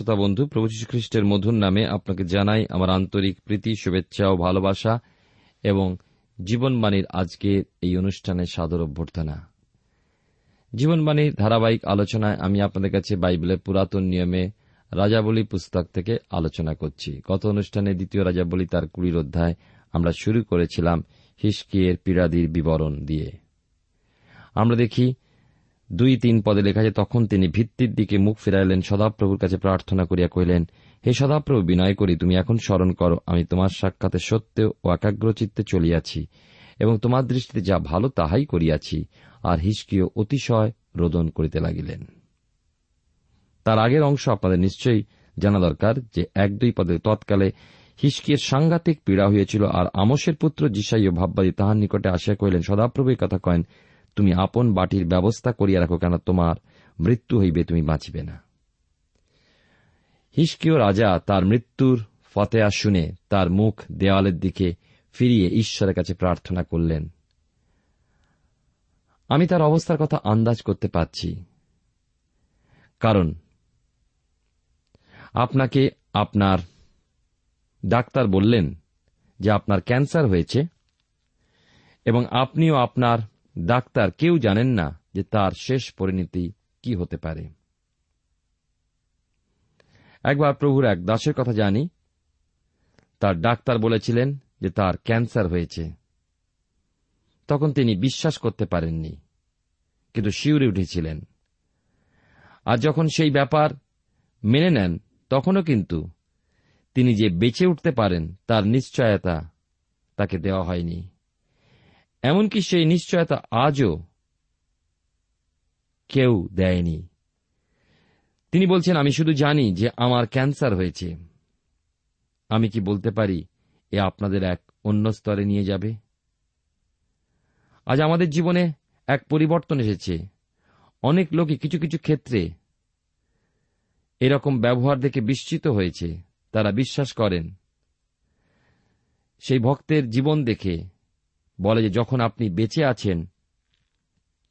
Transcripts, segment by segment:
শ্রোতা বন্ধু, প্রভু খ্রিস্টের মধুর নামে আপনাকে জানাই আমার আন্তরিক প্রীতি, শুভেচ্ছা ও ভালোবাসা এবং জীবনবাণীর আজকের এই অনুষ্ঠানে সাদর অভ্যর্থনা। জীবনবাণীর ধারাবাহিক আলোচনায় আমি আপনাদের কাছে বাইবেলের পুরাতন নিয়মে রাজাবলী পুস্তক থেকে আলোচনা করছি। গত অনুষ্ঠানে দ্বিতীয় রাজাবলী তার কুড়ির অধ্যায় আমরা শুরু করেছিলাম হিসকিয়ের পীড়াদির বিবরণ দিয়ে। আমরা দেখি দুই তিন পদে লেখা আছে, তখন তিনি ভিত্তির দিকে মুখ ফিরাইলেন, সদাপ্রভুর কাছে প্রার্থনা করিয়া কহিলেন, হে সদাপ্রভু, বিনয় করি, তুমি এখন স্মরণ করো, আমি তোমার সাক্ষাতে সত্যে ও একাগ্রচিত্তে চলিয়াছি এবং তোমার দৃষ্টিতে যা ভালো, তাহাই করিয়াছি। আর হিসকিও অতিশয় রোদন করিতে লাগিলেন। তার আগের অংশ আপনাদের নিশ্চয়ই জানা দরকার, যে এক দুই পদে তৎকালে হিসকির সাংঘাতিক পীড়া হয়েছিল আর আমসের পুত্র জিসাইও ভাববাদী তাহার নিকটে আসিয়া কহিলেন, সদাপ্রভু কথা কয়েন তুমি আপন বাটির ব্যবস্থা করিয়া রাখো কেন তোমার মৃত্যু হইবে, তুমি বাঁচিবে না। হিসকিও রাজা তার মৃত্যুর ফতেয়া শুনে তার মুখ দেওয়ালের দিকে ফিরিয়ে ঈশ্বরের কাছে প্রার্থনা করলেন, আমি তার অবস্থার কথা আন্দাজ করতে পারছি। কারণ আপনাকে আপনার ডাক্তার বললেন যে আপনার ক্যান্সার হয়েছে এবং আপনিও আপনার ডাক্তার কেউ জানেন না যে তার শেষ পরিণতি কি হতে পারে। একবার প্রভুর এক দাসের কথা জানি। তার ডাক্তার বলেছিলেন যে তার ক্যান্সার হয়েছে। তখন তিনি বিশ্বাস করতে পারেননি, কিন্তু শিউরে উঠেছিলেন। আর যখন সেই ব্যাপার মেনে নেন, তখনও কিন্তু তিনি যে বেঁচে উঠতে পারেন তার নিশ্চয়তা তাকে দেওয়া হয়নি। এমনকি সেই নিশ্চয়তা আজও কেউ দেয়নি। তিনি বলছেন, আমি শুধু জানি যে আমার ক্যান্সার হয়েছে। আমি কি বলতে পারি, এ আপনাদের এক অন্য স্তরে নিয়ে যাবে? আজ আমাদের জীবনে এক পরিবর্তন এসেছে। অনেক লোকই কিছু কিছু ক্ষেত্রে এরকম ব্যবহার দেখে বিস্মিত হয়েছে। তারা বিশ্বাস করেন, সেই ভক্তের জীবন দেখে বলে যে, যখন আপনি বেঁচে আছেন,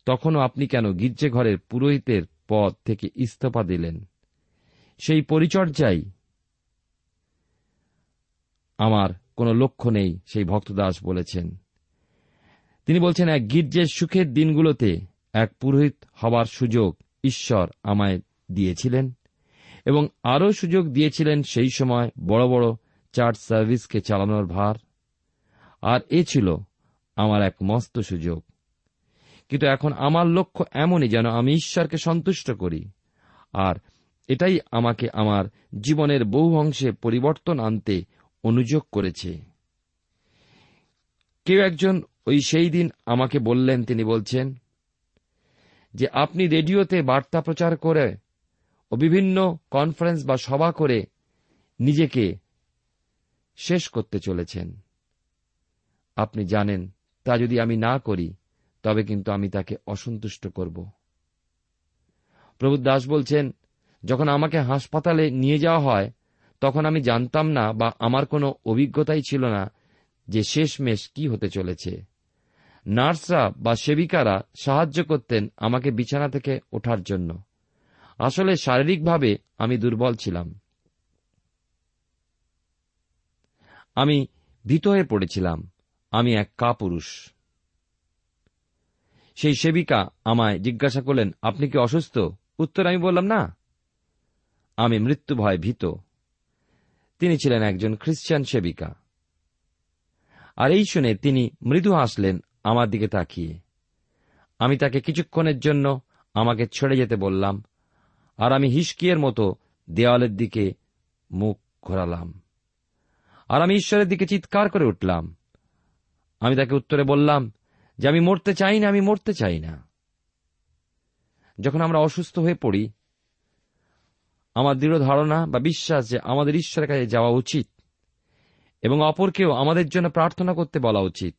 তখনও আপনি কেন গির্জে ঘরের পুরোহিতের পদ থেকে ইস্তফা দিলেন? সেই পরিচর্যায় আমার কোনো লক্ষ্য নেই, সেই ভক্তদাস বলেছেন। তিনি বলছেন, এক গির্জের সুখের দিনগুলোতে এক পুরোহিত হবার সুযোগ ঈশ্বর আমায় দিয়েছিলেন এবং আরও সুযোগ দিয়েছিলেন সেই সময় বড় বড় চার্চ সার্ভিসকে চালানোর ভার। আর এ ছিল আমার এক মস্ত সুযোগ। কিন্তু এখন আমার লক্ষ্য এমনই যেন আমি ঈশ্বরকে সন্তুষ্ট করি। আর এটাই আমাকে আমার জীবনের বহু অংশে পরিবর্তন আনতে অনুযোগ করেছে। কেউ একজন ওই সেই দিন আমাকে বললেন, তিনি বলছেন, যে আপনি রেডিওতে বার্তা প্রচার করে ও বিভিন্ন কনফারেন্স বা সভা করে নিজেকে শেষ করতে চলেছেন। আপনি জানেন তা যদি আমি না করি, তবে কিন্তু আমি তাকে অসন্তুষ্ট করব। প্রভু দাস বলছেন, যখন আমাকে হাসপাতালে নিয়ে যাওয়া হয়, তখন আমি জানতাম না বা আমার কোনো অভিজ্ঞতাই ছিল না যে শেষমেশ কি হতে চলেছে। নার্সরা বা সেবিকারা সাহায্য করতেন আমাকে বিছানা থেকে ওঠার জন্য। আসলে শারীরিকভাবে আমি দুর্বল ছিলাম। আমি ভীত হয়ে পড়েছিলাম। আমি এক কাপুরুষ। সেই সেবিকা আমায় জিজ্ঞাসা করলেন, আপনি কি অসুস্থ? উত্তর আমি বললাম, না। আমি মৃত্যু ভয় ভীত। তিনি ছিলেন একজন খ্রিস্টান সেবিকা। আর এই শুনে তিনি মৃদু হাসলেন, আমার দিকে তাকিয়ে। আমি তাকে কিছুক্ষণের জন্য আমাকে ছেড়ে যেতে বললাম, আর আমি হিসকিয়ের মতো দেওয়ালের দিকে মুখ ঘোরালাম। আর আমি ঈশ্বরের দিকে চিৎকার করে উঠলাম। আমি তাকে উত্তরে বললাম যে, আমি মরতে চাই না, আমি মরতে চাই না। যখন আমরা অসুস্থ হয়ে পড়ি, আমার দৃঢ় ধারণা বা বিশ্বাস যে আমাদের ঈশ্বরের কাছে যাওয়া উচিত এবং অপরকেও আমাদের জন্য প্রার্থনা করতে বলা উচিত।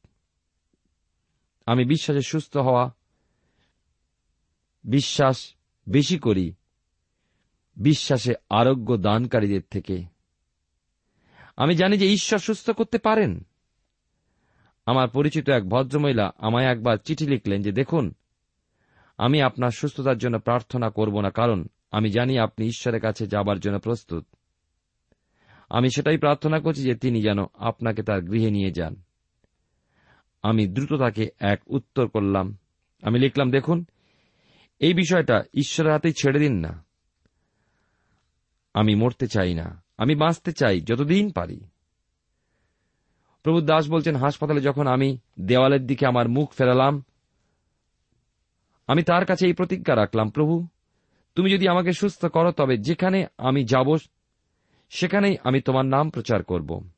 আমি বিশ্বাসে সুস্থ হওয়া, বিশ্বাস বেশি করি, বিশ্বাসে আরোগ্য দানকারীদের থেকে। আমি জানি যে ঈশ্বর সুস্থ করতে পারেন। আমার পরিচিত এক ভদ্রমহিলা আমায় একবার চিঠি লিখলেন যে, দেখুন, আমি আপনার সুস্থতার জন্য প্রার্থনা করব না, কারণ আমি জানি আপনি ঈশ্বরের কাছে যাবার জন্য প্রস্তুত। আমি সেটাই প্রার্থনা করছি যে তিনি যেন আপনাকে তার গৃহে নিয়ে যান। আমি দ্রুত তাকে এক উত্তর করলাম। আমি লিখলাম, দেখুন, এই বিষয়টা ঈশ্বরের হাতেই ছেড়ে দিন না। আমি মরতে চাই না। আমি বাঁচতে চাই যতদিন পারি। প্রভু দাস বলছেন, হাসপাতালে যখন আমি দেওয়ালের দিকে আমার মুখ ফেরালাম, আমি তার কাছে এই প্রতিজ্ঞা রাখলাম, প্রভু, তুমি যদি আমাকে সুস্থ করো, তবে যেখানে আমি যাব, সেখানেই আমি তোমার নাম প্রচার করব।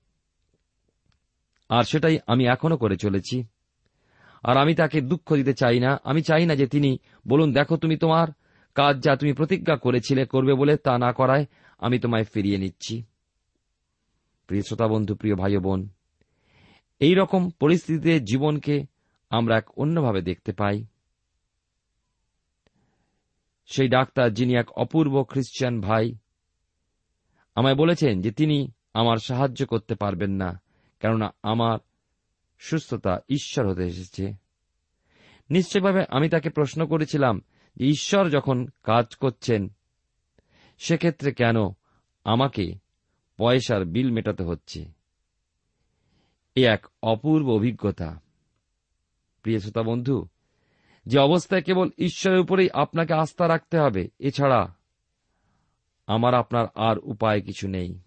আর সেটাই আমি এখনও করে চলেছি। আর আমি তাকে দুঃখ দিতে চাই না। আমি চাই না যে তিনি বলুন, দেখো তুমি তোমার কাজ যা তুমি প্রতিজ্ঞা করেছিলে, করবে বলে তা না করায় আমি তোমায় ফিরিয়ে নিচ্ছি। প্রিয় শ্রোতা বন্ধু, প্রিয় ভাই বোন এই রকম পরিস্থিতিতে জীবনকে আমরা এক অন্যভাবে দেখতে পাই। সেই ডাক্তার যিনি এক অপূর্ব খ্রিস্টান ভাই, আমায় বলেছেন যে তিনি আমার সাহায্য করতে পারবেন না, কেননা আমার সুস্থতা ঈশ্বর হতে এসেছে। নিশ্চয়ভাবে আমি তাকে প্রশ্ন করেছিলাম যে, ঈশ্বর যখন কাজ করছেন, সেক্ষেত্রে কেন আমাকে পয়সার বিল মেটাতে হচ্ছে? এ এক অপূর্ব অভিজ্ঞতা। প্রিয় শ্রোতা বন্ধু, যে অবস্থায় কেবল ঈশ্বরের উপরেই আপনাকে আস্থা রাখতে হবে, এছাড়া আমার আপনার আর উপায় কিছু নেই।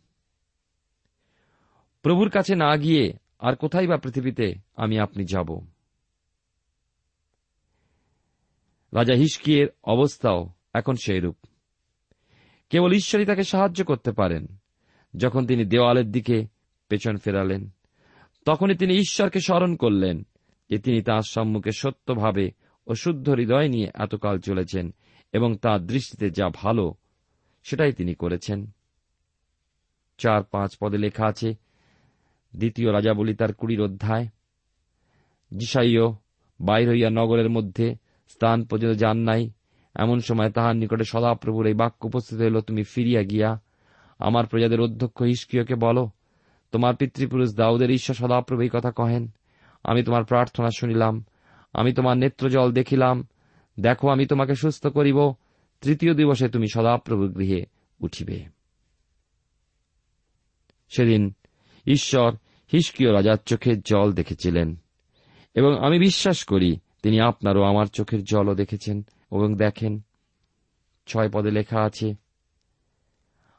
প্রভুর কাছে না গিয়ে আর কোথায় বা পৃথিবীতে আমি আপনি যাব? রাজা হিসকিয়ের অবস্থাও এখন সেইরূপ। কেবল ঈশ্বরই তাকে সাহায্য করতে পারেন, যখন তিনি দেওয়ালের দিকে পেছন ফেরালেন। তখনই তিনি ঈশ্বরকে স্মরণ করলেন যে তিনি তাঁর সম্মুখে সত্যভাবে ও শুদ্ধ হৃদয় নিয়ে এতকাল চলেছেন এবং তাঁর দৃষ্টিতে যা ভালো, সেটাই তিনি করেছেন। চার পাঁচ পদে লেখা আছে, দ্বিতীয় রাজাবলী তার কুড়ির অধ্যায় জিসাইও বাইর হইয়া নগরের মধ্যে স্থান পর্যন্ত যান নাই। এমন সময় তাহার নিকটে সদাপ্রভুর এই বাক্য উপস্থিত হইল, তুমি ফিরিয়া গিয়া আমার প্রজাদের অধ্যক্ষ হিসকিয়কে বলো তোমার পিতৃপুরুষ দাউদের ঈশ্বর সদাপ্রভু এই কথা কহেন। আমি তোমার প্রার্থনা শুনিলাম। আমি তোমার নেত্রজল দেখিলাম। দেখো, আমি তোমাকে সুস্থ করিব। তৃতীয় দিবসে তুমি সদাপ্রভু গৃহে উঠিবে। সেদিন ঈশ্বর হিসকিয় রাজার চোখের জল দেখেছিলেন এবং আমি বিশ্বাস করি তিনি আপনারও আমার চোখের জলও দেখেছেন এবং দেখেন। ছয় পদে লেখা আছে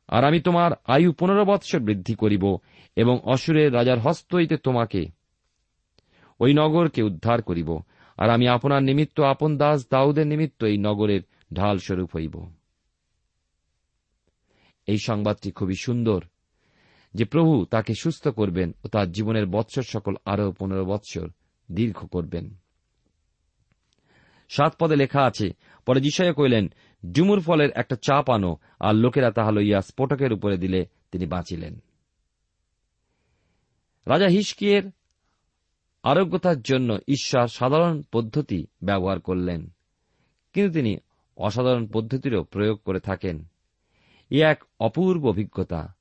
আর আমি তোমার আয়ু পনেরো বৎসর বৃদ্ধি করিব, এবং অসুরের রাজার হস্ত হইতে তোমাকে ওই নগরকে উদ্ধার করিব। আর আমি আপনার নিমিত্ত, আপন দাস দাউদের নিমিত্ত এই নগরের ঢাল স্বরূপ হইব। এই সংবাদটি খুবই সুন্দর যে প্রভু তাকে সুস্থ করবেন ও তার জীবনের বৎসর সকল আরও পনেরো বৎসর দীর্ঘ করবেন। সাত পদে লেখা আছে, পরে যিশয় কইলেন ডুমুর ফলের একটা চাপ আনো আর লোকেরা তাহা লইয়া স্ফোটকের উপরে দিলে তিনি বাঁচিলেন। রাজা হিসকিয়ের আরোগ্যতার জন্য ঈশ্বর সাধারণ পদ্ধতি ব্যবহার করলেন, কিন্তু তিনি অসাধারণ পদ্ধতিরও প্রয়োগ করে থাকেন। এ এক অপূর্ব অভিজ্ঞতা।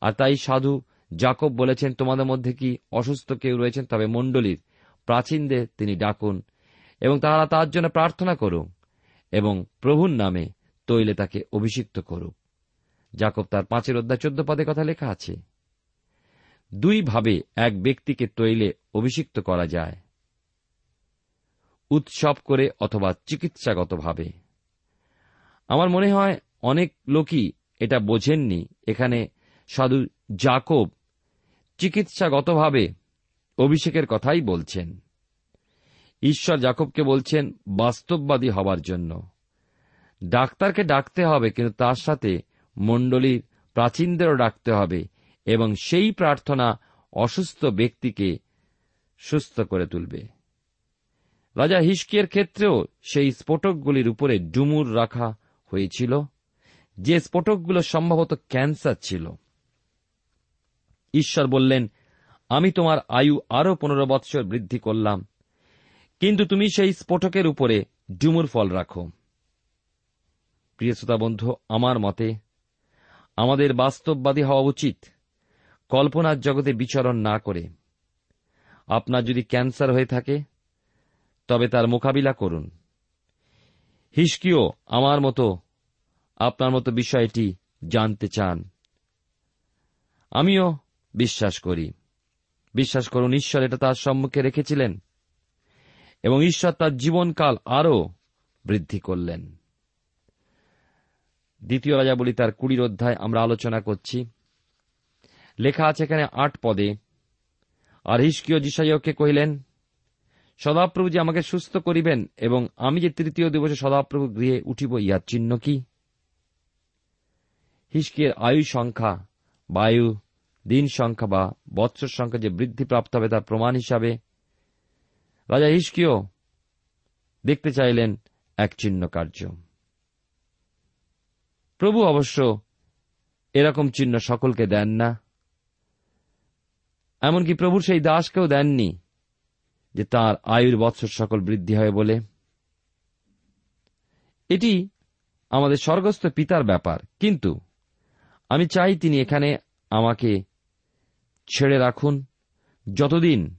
আর তাই সাধু জাকব বলেছেন, তোমাদের মধ্যে কি অসুস্থ কেউ রয়েছেন? তবে মণ্ডলীর প্রাচীনদের তিনি ডাকুন এবং তাহারা তার জন্য প্রার্থনা করুক এবং প্রভুর নামে তৈলে তাকে অভিষিক্ত করুক। জাকব তার পাঁচের অধ্যায় চোদ্দ পদে কথা লেখা আছে, দুই ভাবে এক ব্যক্তিকে তৈলে অভিষিক্ত করা যায়, উৎসব করে অথবা চিকিৎসাগতভাবে। আমার মনে হয় অনেক লোকই এটা বোঝেননি। এখানে সাধু জাকব চিকিৎসাগতভাবে অভিষেকের কথাই বলছেন। ঈশ্বর জাকবকে বলছেন, বাস্তববাদী হবার জন্য। ডাক্তারকে ডাকতে হবে, কিন্তু তার সাথে মণ্ডলীর প্রাচীনদেরও ডাকতে হবে, এবং সেই প্রার্থনা অসুস্থ ব্যক্তিকে সুস্থ করে তুলবে। রাজা হিসকিয়ের ক্ষেত্রেও সেই স্ফোটকগুলির উপরে ডুমুর রাখা হয়েছিল, যে স্ফোটকগুলো সম্ভবত ক্যান্সার ছিল। ঈশ্বর বললেন, আমি তোমার আয়ু আরও পনেরো বৎসর বৃদ্ধি করলাম কিন্তু তুমি সেই স্ফোটকের উপরে ডুমুর ফল রাখো। প্রিয় বন্ধু আমার মতে আমাদের বাস্তববাদী হওয়া উচিত কল্পনার জগতে বিচরণ না করে। আপনার যদি ক্যান্সার হয়ে থাকে, তবে তার মোকাবিলা করুন। হিসকিও আমার মতো, আপনার মতো বিষয়টি জানতে চান। আমিও বিশ্বাস করি। বিশ্বাস করুন, ঈশ্বর এটা তার সম্মুখে রেখেছিলেন। এবং ঈশ্বর তার জীবনকাল আরও বৃদ্ধি করলেন। দ্বিতীয় রাজা বলি তার কুড়ির অধ্যায় আমরা আলোচনা করছি। লেখা আছে এখানে আট পদে। আর হিসকিও জিসাইয়কে কহিলেন সদাপ্রভু যে আমাকে সুস্থ করিবেন এবং আমি যে তৃতীয় দিবসে সদাপ্রভু গৃহে উঠিব, ইহার চিহ্ন কি? হিসকিয়ের আয়ু সংখ্যা বায়ু দিন সংখ্যা বা বৎসর সংখ্যা যে বৃদ্ধিপ্রাপ্ত হবে তার প্রমাণ হিসাবে রাজা হিসকিও দেখতে চাইলেন এক চিহ্ন কার্য প্রভু অবশ্য এরকম চিহ্ন সকলকে দেন না। এমনকি প্রভুর সেই দাসকেও দেননি যে তার আয়ুর বৎসর সকল বৃদ্ধি হয় বলে। এটি আমাদের স্বর্গস্থ পিতার ব্যাপার, কিন্তু আমি চাই তিনি এখানে আমাকে ছেড়ে রাখুন। যতদিন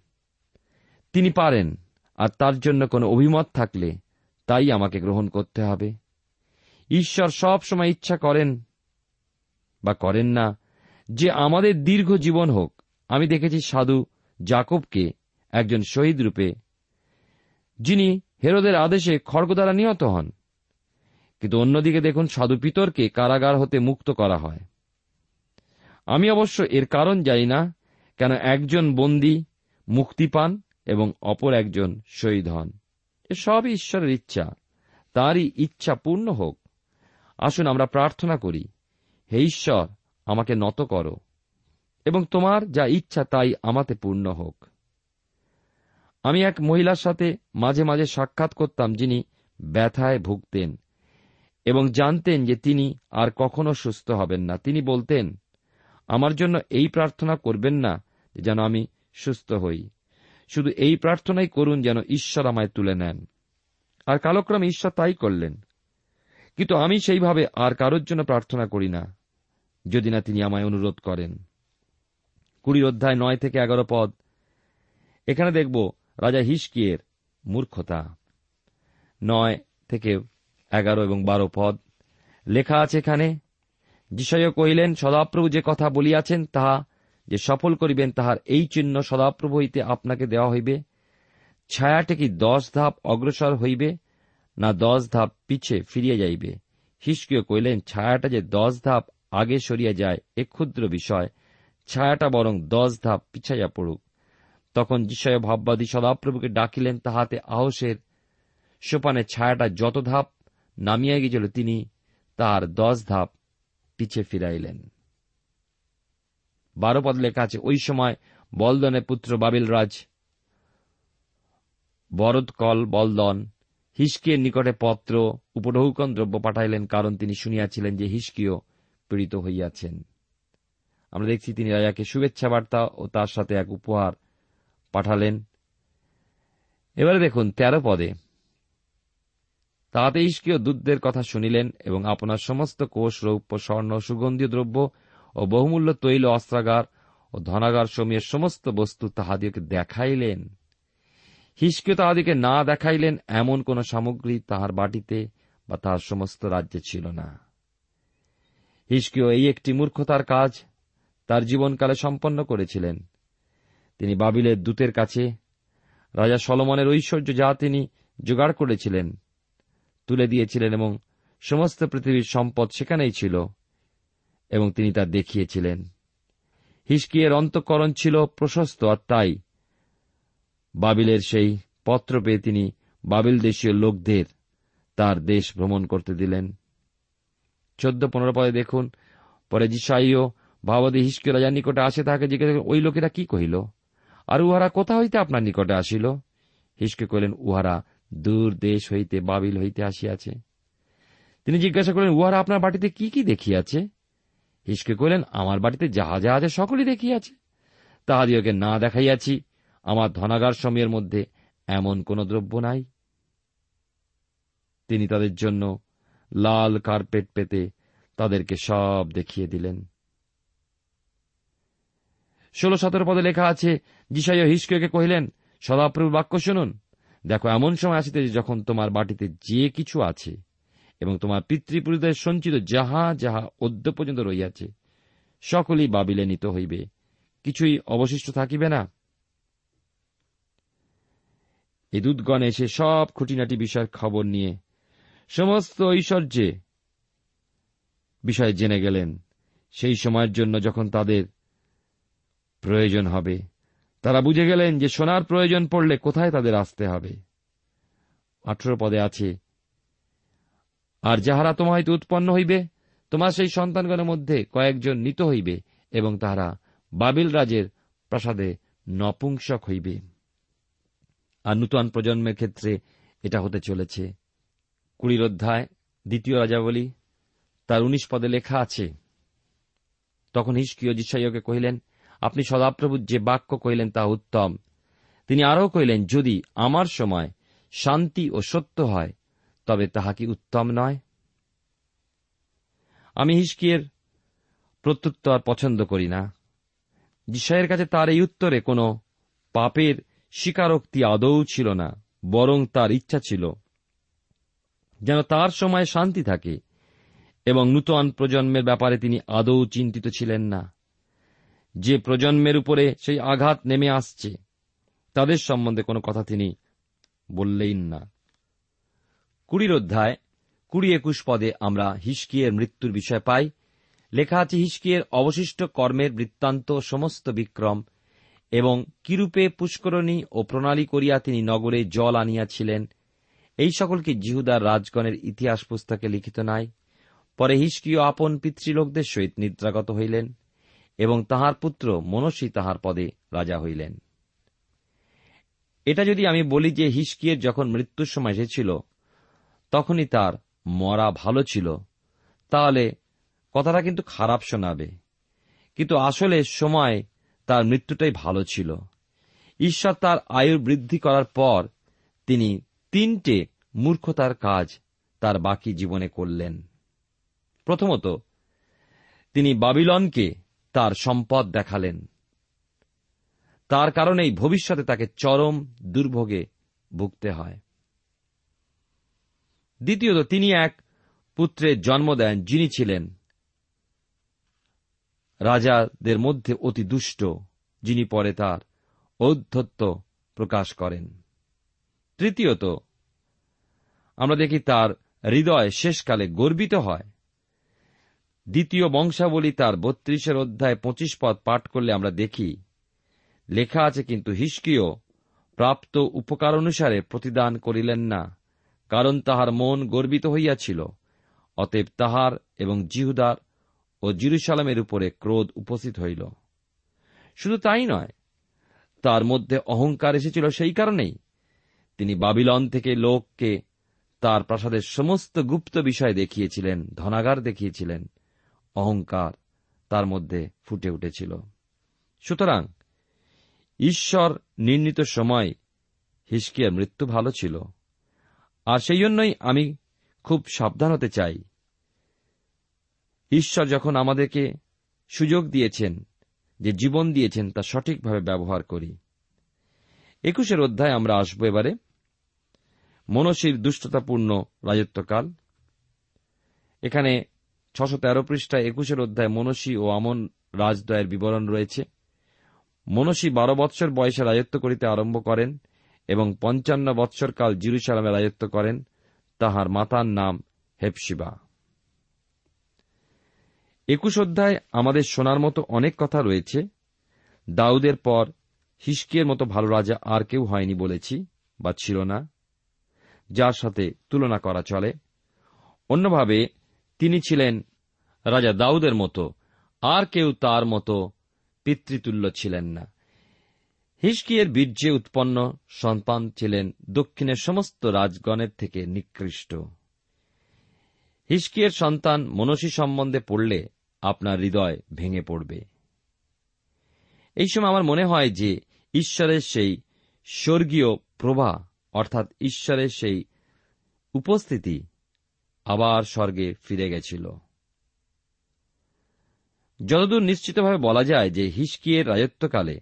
তিনি পারেন, আর তার জন্য কোনো অভিমত থাকলে তাই আমাকে গ্রহণ করতে হবে। ঈশ্বর সব সময় ইচ্ছা করেন বা করেন না। যে আমাদের দীর্ঘ জীবন হোক, আমি দেখেছি সাধু জাকবকে একজন শহীদ রূপে, যিনি হেরোদের আদেশে খড়গ দ্বারা নিহত হন। কিন্তু অন্যদিকে দেখুন, সাধু পিতরকে কারাগার হতে মুক্ত করা হয়। আমি অবশ্য এর কারণ জানি না, কেন একজন বন্দী মুক্তি পান এবং অপর একজন শহীদ হন। এ সবই ঈশ্বরের ইচ্ছা। তারই ইচ্ছা পূর্ণ হোক। আসুন আমরা প্রার্থনা করি, হে ঈশ্বর, আমাকে নত করো এবং তোমার যা ইচ্ছা তাই আমাতে পূর্ণ হোক। আমি এক মহিলার সাথে মাঝে মাঝে সাক্ষাৎ করতাম যিনি ব্যথায় ভুগতেন এবং জানতেন যে তিনি আর কখনো সুস্থ হবেন না। তিনি বলতেন, আমার জন্য এই প্রার্থনা করবেন না যেন আমি সুস্থ হই। শুধু এই প্রার্থনাই করুন যেন ঈশ্বর আমায় তুলে নেন। আর কালক্রমে ঈশ্বর তাই করলেন। কিন্তু আমি সেইভাবে আর কারোর জন্য প্রার্থনা করি না, যদি না তিনি আমায় অনুরোধ করেন। কুড়ির অধ্যায় নয় থেকে এগারো পদ। এখানে দেখব রাজা হিসকিয়ের মূর্খতা। নয় থেকে এগারো এবং বারো পদ। লেখা আছে এখানে যিশয় কহিলেন, সদাপ্রভু যে কথা বলিয়াছেন, তাহা যে সফল করিবেন তাহার এই চিহ্ন সদাপ্রভু হইতে আপনাকে দেওয়া হইবে। ছায়াটি কি দশ ধাপ অগ্রসর হইবে না দশ ধাপ পিছে ফিরিয়া যাইবে? হিসকিও কইলেন ছায়াটা যে দশ ধাপ আগে সরিয়া যায় এ ক্ষুদ্র বিষয়। ছায়াটা বরং দশ ধাপ পিছাইয়া পড়ুক। তখন যিশয় ভাববাদী সদাপ্রভুকে ডাকিলেন, তাহাতে আহসের সোপানে ছায়াটা যত ধাপ নামিয়া গিয়েছিল, তিনি তার দশ ধাপ পিছে ফিরাইলেন। বারো পদ লেখা আছে, ওই সময় বলদনের পুত্র বাবিল রাজ বরদকল বলদন হিসকিয়ের নিকটে পত্র, উপঢৌকন দ্রব্য পাঠাইলেন, কারণ তিনি শুনিয়াছিলেন যে হিসকিও পীড়িত হইয়াছেন। আমরা দেখছি তিনি রাজাকে শুভেচ্ছা বার্তা ও তার সাথে এক উপহার পাঠালেন। এবারে দেখুন, তেরো পদে তাহাতে ইস্কীয় দূতদের কথা শুনিলেন এবং আপনার সমস্ত কোষ, রৌপ্য, স্বর্ণ সুগন্ধীয় দ্রব্য ও বহুমূল্য তৈল, অস্ত্রাগার ও ধনাগার সময়ের সমস্ত বস্তু তাহাদিওকে দেখাইলেন। হিসকে তাহাদিকে না দেখাইলেন এমন কোন সামগ্রী তাহার বাটিতে বা তাহার সমস্ত রাজ্যে ছিল না। হিসকিও এই একটি মূর্খতার কাজ তার জীবনকালে সম্পন্ন করেছিলেন। তিনি বাবিলের দূতের কাছে, রাজা সলমনের ঐশ্বর্য যা তিনি জোগাড় করেছিলেন, তুলে দিয়েছিলেন এবং সমস্ত পৃথিবীর সম্পদ সেখানেই ছিল। এবং তিনি তা দেখিয়েছিলেন। হিসকিয়ের অন্তঃকরণ ছিল প্রশস্ত, আর তাই বাবিলের সেই পত্র পেয়ে তিনি বাবিল দেশীয় লোকদের তার দেশ ভ্রমণ করতে দিলেন। চোদ্দ পনেরো পদে দেখুন, পরে জিসাইও ভাবাদী হিসকিয় রাজার নিকটে আসে তাহাকে জিজ্ঞাসা ওই লোকেরা কি কহিল? আর উহারা কোথা হইতে আপনার নিকটে আসিল? হিসকে কহিলেন, উহারা দূর দেশ হইতে, বাবিল হইতে আসিয়াছে। তিনি জিজ্ঞাসা করলেন, উহারা আপনার বাটিতে কি কি দেখিয়াছে? হিসকে কহিলেন, আমার বাটিতে যাহা যাহা আছে, সকলই দেখিয়াছে। তাহাদিওকে না দেখাইয়াছি, আমার ধনাগার সময়ের মধ্যে এমন কোন দ্রব্য নাই। তিনি তাদের জন্য লাল কার্পেট পেতে তাদেরকে সব দেখিয়ে দিলেন। ষোলো সতেরো পদে লেখা আছে যিশাইয় হিসকে কহিলেন, সদাপ্রভুর বাক্য শুনুন। দেখো, এমন সময় আসিতে যখন তোমার বাটিতে যে কিছু আছে। এবং তোমার পিতৃপুরুষদের সঞ্চিত যাহা যাহা অদ্য পর্যন্ত রইয়াছে সকলেই বাবিলে নিত হইবে। কিছুই অবশিষ্ট থাকিবে না। এই দূতগণ এসে সব খুঁটিনাটি বিষয়ের খবর নিয়ে সমস্ত ঐশ্বর্যে বিষয়ে জেনে গেলেন। সেই সময়ের জন্য যখন তাদের প্রয়োজন হবে, তারা বুঝে গেলেন যে সোনার প্রয়োজন পড়লে কোথায় তাদের আসতে হবে। আঠেরো পদে আছে আর যাহারা তোমার হইতে উৎপন্ন হইবে, তোমার সেই সন্তানগণের মধ্যে কয়েকজন নিত হইবে এবং তাহারা বাবিল রাজের প্রাসাদে নপুংসক হইবে। আর নূতন প্রজন্মের ক্ষেত্রে এটা হতে চলেছে। কুড়ির অধ্যায়, দ্বিতীয় রাজাবলী, তার উনিশ পদে লেখা আছে, তখন হিসকিও জিসাইয়কে কহিলেন, আপনি সদাপ্রভু যে বাক্য কহিলেন তা উত্তম। তিনি আরও কহিলেন, যদি আমার সময় শান্তি ও সত্য হয় তবে তাহা কি উত্তম নয়। আমি হিসকিয়ের প্রত্যুত্তর পছন্দ করি না। যিশায়ের কাছে তার এই উত্তরে কোনো পাপের স্বীকারোক্তি আদৌ ছিল না, বরং তার ইচ্ছা ছিল যেন তার সময় শান্তি থাকে এবং নূতন প্রজন্মের ব্যাপারে তিনি আদৌ চিন্তিত ছিলেন না। যে প্রজন্মের উপরে সেই আঘাত নেমে আসছে, তাদের সম্বন্ধে কোনো কথা তিনি বললেন না। কুড়ির অধ্যায়, কুড়ি একুশ পদে আমরা হিসকিয়ের মৃত্যুর বিষয় পাই। লেখা আছে, হিসকিয়ের অবশিষ্ট কর্মের বৃত্তান্ত সমস্ত বিক্রম এবং কিরূপে পুষ্করণী ও প্রণালী করিয়া তিনি নগরে জল আনিয়াছিলেন, এই সকলকে জিহুদার রাজগণের ইতিহাস পুস্তকে লিখিত নাই? পরে হিসকিয় আপন পিতৃলোকদের সহিত নিদ্রাগত হইলেন এবং তাহার পুত্র মনসী তাহার পদে রাজা হইলেন। এটা যদি আমি বলি যে হিসকিয়ের যখন মৃত্যুর সময় এসেছিল তখনই তার মরা ভালো ছিল। তাহলে কথাটা কিন্তু খারাপ শোনাবে। কিন্তু আসলে সময় তার মৃত্যুটাই ভালো ছিল। ঈশ্বর তার আয়ুর বৃদ্ধি করার পর তিনি তিনটে মূর্খতার কাজ তার বাকি জীবনে করলেন। প্রথমত, তিনি বাবিলনকে তার সম্পদ দেখালেন। তার কারণেই ভবিষ্যতে তাকে চরম দুর্ভোগে ভুগতে হয়। দ্বিতীয়ত তিনি এক পুত্রের জন্ম দেন যিনি ছিলেন রাজাদের মধ্যে অতি দুষ্ট, যিনি পরে তার ঔদ্ধত্য প্রকাশ করেন। তৃতীয়ত, আমরা দেখি তার হৃদয় শেষকালে গর্বিত হয়। দ্বিতীয় বংশাবলী তার বত্রিশের অধ্যায় পঁচিশ পদ পাঠ করলে আমরা দেখি, লেখা আছে কিন্তু হিসকিও প্রাপ্ত উপকার অনুসারে প্রতিদান করিলেন না। কারণ তাহার মন গর্বিত হইয়াছিল। অতএব তাহার এবং জিহুদার ও জিরুসালামের উপরে ক্রোধ উপস্থিত হইল। শুধু তাই নয়, তার মধ্যে অহংকার এসেছিল সেই কারণেই। তিনি বাবিলন থেকে লোককে তার প্রাসাদের সমস্ত গুপ্ত বিষয় দেখিয়েছিলেন, ধনাগার দেখিয়েছিলেন। অহংকার তার মধ্যে ফুটে উঠেছিল। সুতরাং ঈশ্বর নির্ণীত সময় হিসকিয়ার মৃত্যু ভালো ছিল। আর সেই জন্যই আমি খুব সাবধান হতে চাই। ঈশ্বর যখন আমাদেরকে সুযোগ দিয়েছেন, যে জীবন দিয়েছেন, তা সঠিকভাবে ব্যবহার করি। একুশের অধ্যায় আমরা আসব এবারে। মনসীর দুষ্টতাপূর্ণ রাজত্বকাল। এখানে ছশো তেরো পৃষ্ঠায় একুশের অধ্যায় মনসী ও আমন রাজদয়ের বিবরণ রয়েছে। মনসী বারো বৎসর বয়সে রাজত্ব করিতে আরম্ভ করেন। এবং পঞ্চান্ন বৎসরকাল জিরুসালামে রাজত্ব করেন, তাহার মাতার নাম হেপসিবা একুশ অধ্যায় আমাদের শোনার মতো অনেক কথা রয়েছে। দাউদের পর হিসকিয়ের মতো ভালো রাজা আর কেউ হয়নি বলেছি, বা ছিল না, যার সাথে তুলনা করা চলে। অন্যভাবে তিনি ছিলেন রাজা দাউদের মতো, আর কেউ তার মতো পিতৃতুল্য ছিলেন না। হিসকিয়ের বীর্যে উৎপন্ন সন্তান ছিলেন দক্ষিণের সমস্ত রাজগণের থেকে নিকৃষ্ট। হিসকিয়ের সন্তান মনসী সম্বন্ধে পড়লে আপনার হৃদয় ভেঙে পড়বে। এই সময় আমার মনে হয় যে ঈশ্বরের সেই স্বর্গীয় প্রভা, অর্থাৎ ঈশ্বরের সেই উপস্থিতি আবার স্বর্গে ফিরে গেছিল। যতদূর নিশ্চিতভাবে বলা যায় যে হিসকিয়ের রাজত্বকালে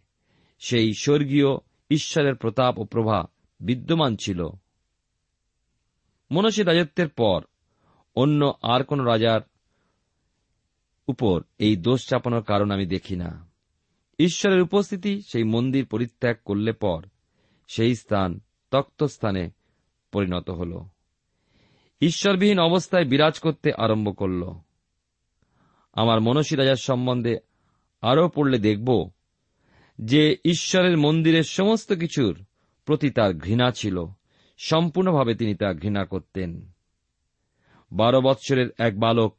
সেই স্বর্গীয় ঈশ্বরের প্রতাপ ও প্রভা বিদ্যমান ছিল। মনসী রাজত্বের পর অন্য আর কোন রাজার উপর এই দোষ চাপানোর কারণ আমি দেখি না। ঈশ্বরের উপস্থিতি সেই মন্দির পরিত্যাগ করলে পর সেই স্থান তক্তস্থানে পরিণত হল। ঈশ্বরবিহীন অবস্থায় বিরাজ করতে আরম্ভ করল। আমার মনসী রাজার সম্বন্ধে আরও পড়লে দেখব যে ঈশ্বরের মন্দিরের সমস্ত কিছুর প্রতি তার ঘৃণা ছিল, সম্পূর্ণভাবে তিনি তা ঘৃণা করতেন। বারো বৎসরের এক বালক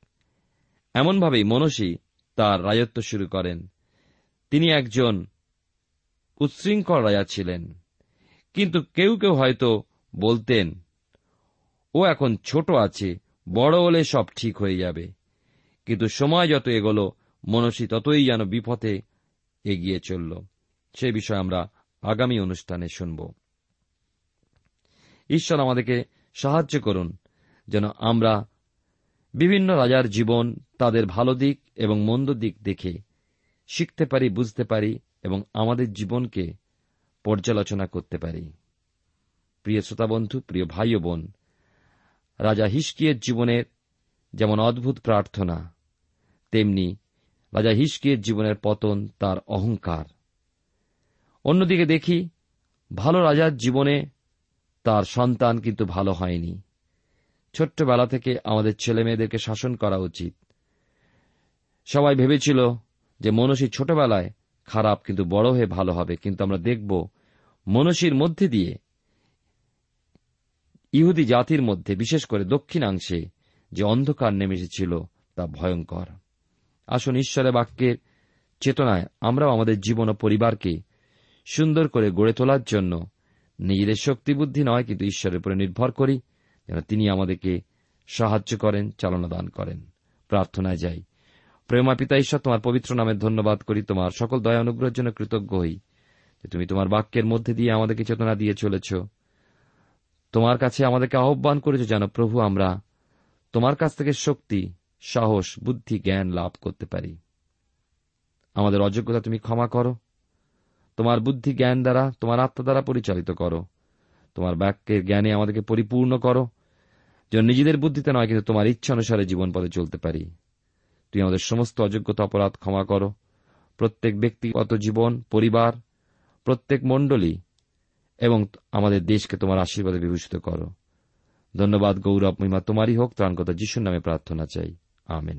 এমনভাবেই মনসী তার রাজত্ব শুরু করেন। তিনি একজন উচ্ছৃঙ্খল রাজা ছিলেন, কিন্তু কেউ কেউ হয়তো বলতেন, ও এখন ছোট আছে, বড় হলে সব ঠিক হয়ে যাবে। কিন্তু সময় যত এগোল, মনসী ততই যেন বিপথে এগিয়ে চলল। সে বিষয়ে আমরা আগামী অনুষ্ঠানে শুনব। ঈশ্বর আমাদেরকে সাহায্য করুন যেন আমরা বিভিন্ন রাজার জীবন তাদের ভালো দিক এবং মন্দ দিক দেখে শিখতে পারি, বুঝতে পারি এবং আমাদের জীবনকে পর্যালোচনা করতে পারি। প্রিয় শ্রোতাবন্ধু প্রিয় ভাই ও বোন, রাজা হিসকিয়ের জীবনের যেমন অদ্ভুত প্রার্থনা, তেমনি রাজা হিসকিয়ের জীবনের পতন তার অহংকার। অন্যদিকে দেখি, ভালো রাজার জীবনে তার সন্তান কিন্তু ভালো হয়নি। ছোট্টবেলা থেকে আমাদের ছেলে মেয়েদেরকে শাসন করা উচিত। সবাই ভেবেছিল যে মনসী ছোটবেলায় খারাপ কিন্তু বড় হয়ে ভালো হবে, কিন্তু আমরা দেখব মনসীর মধ্যে দিয়ে, ইহুদি জাতির মধ্যে, বিশেষ করে দক্ষিণাংশে যে অন্ধকার নেমে এসেছিল তা ভয়ঙ্কর। আসুন ঈশ্বরের বাক্যের চেতনায় আমরাও আমাদের জীবন ও পরিবারকে সুন্দর করে গড়ে তোলার জন্য। নিজেদের শক্তি বুদ্ধি নয়, কিন্তু ঈশ্বরের উপরে নির্ভর করি, যেন তিনি আমাদেরকে সাহায্য করেন, চালনা দান করেন। প্রার্থনায় যাই। প্রেমা পিতা ঈশ্বর, তোমার পবিত্র নামে ধন্যবাদ করি, তোমার সকল দয়া অনুগ্রহের জন্য কৃতজ্ঞ হই যে তুমি তোমার বাক্যের মধ্যে দিয়ে আমাদেরকে চেতনা দিয়ে চলেছ। তোমার কাছে আমাদেরকে আহ্বান করেছ যেন প্রভু, আমরা তোমার কাছ থেকে শক্তি, সাহস, বুদ্ধি, জ্ঞান লাভ করতে পারি। আমাদের অযোগ্যতা তুমি ক্ষমা করো। তোমার বুদ্ধি জ্ঞান দ্বারা, তোমার আত্মা দ্বারা পরিচালিত করো। তোমার বাক্যের জ্ঞানে আমাদেরকে পরিপূর্ণ করো। যেন নিজেদের বুদ্ধিতে নয়, কিন্তু তোমার ইচ্ছা অনুসারে জীবন পথে চলতে পারি। তুই আমাদের সমস্ত অযোগ্যতা, অপরাধ ক্ষমা করো। প্রত্যেক ব্যক্তিগত জীবন, পরিবার, প্রত্যেক মণ্ডলী এবং আমাদের দেশকে তোমার আশীর্বাদে বিভূষিত করো। ধন্যবাদ, গৌরব, মহিমা তোমারই হোক। ত্রাণকতা যিশুর নামে প্রার্থনা চাই। আমেন।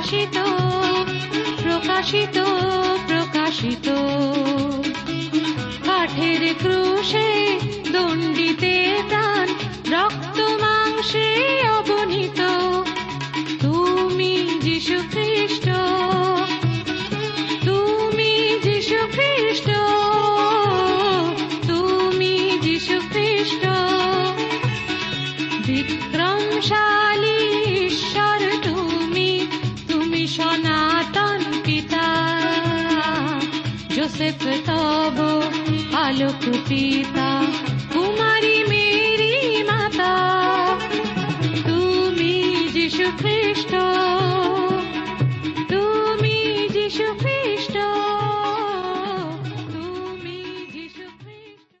প্রকাশিত প্রকাশিত প্রকাশিত। আলোক পিতা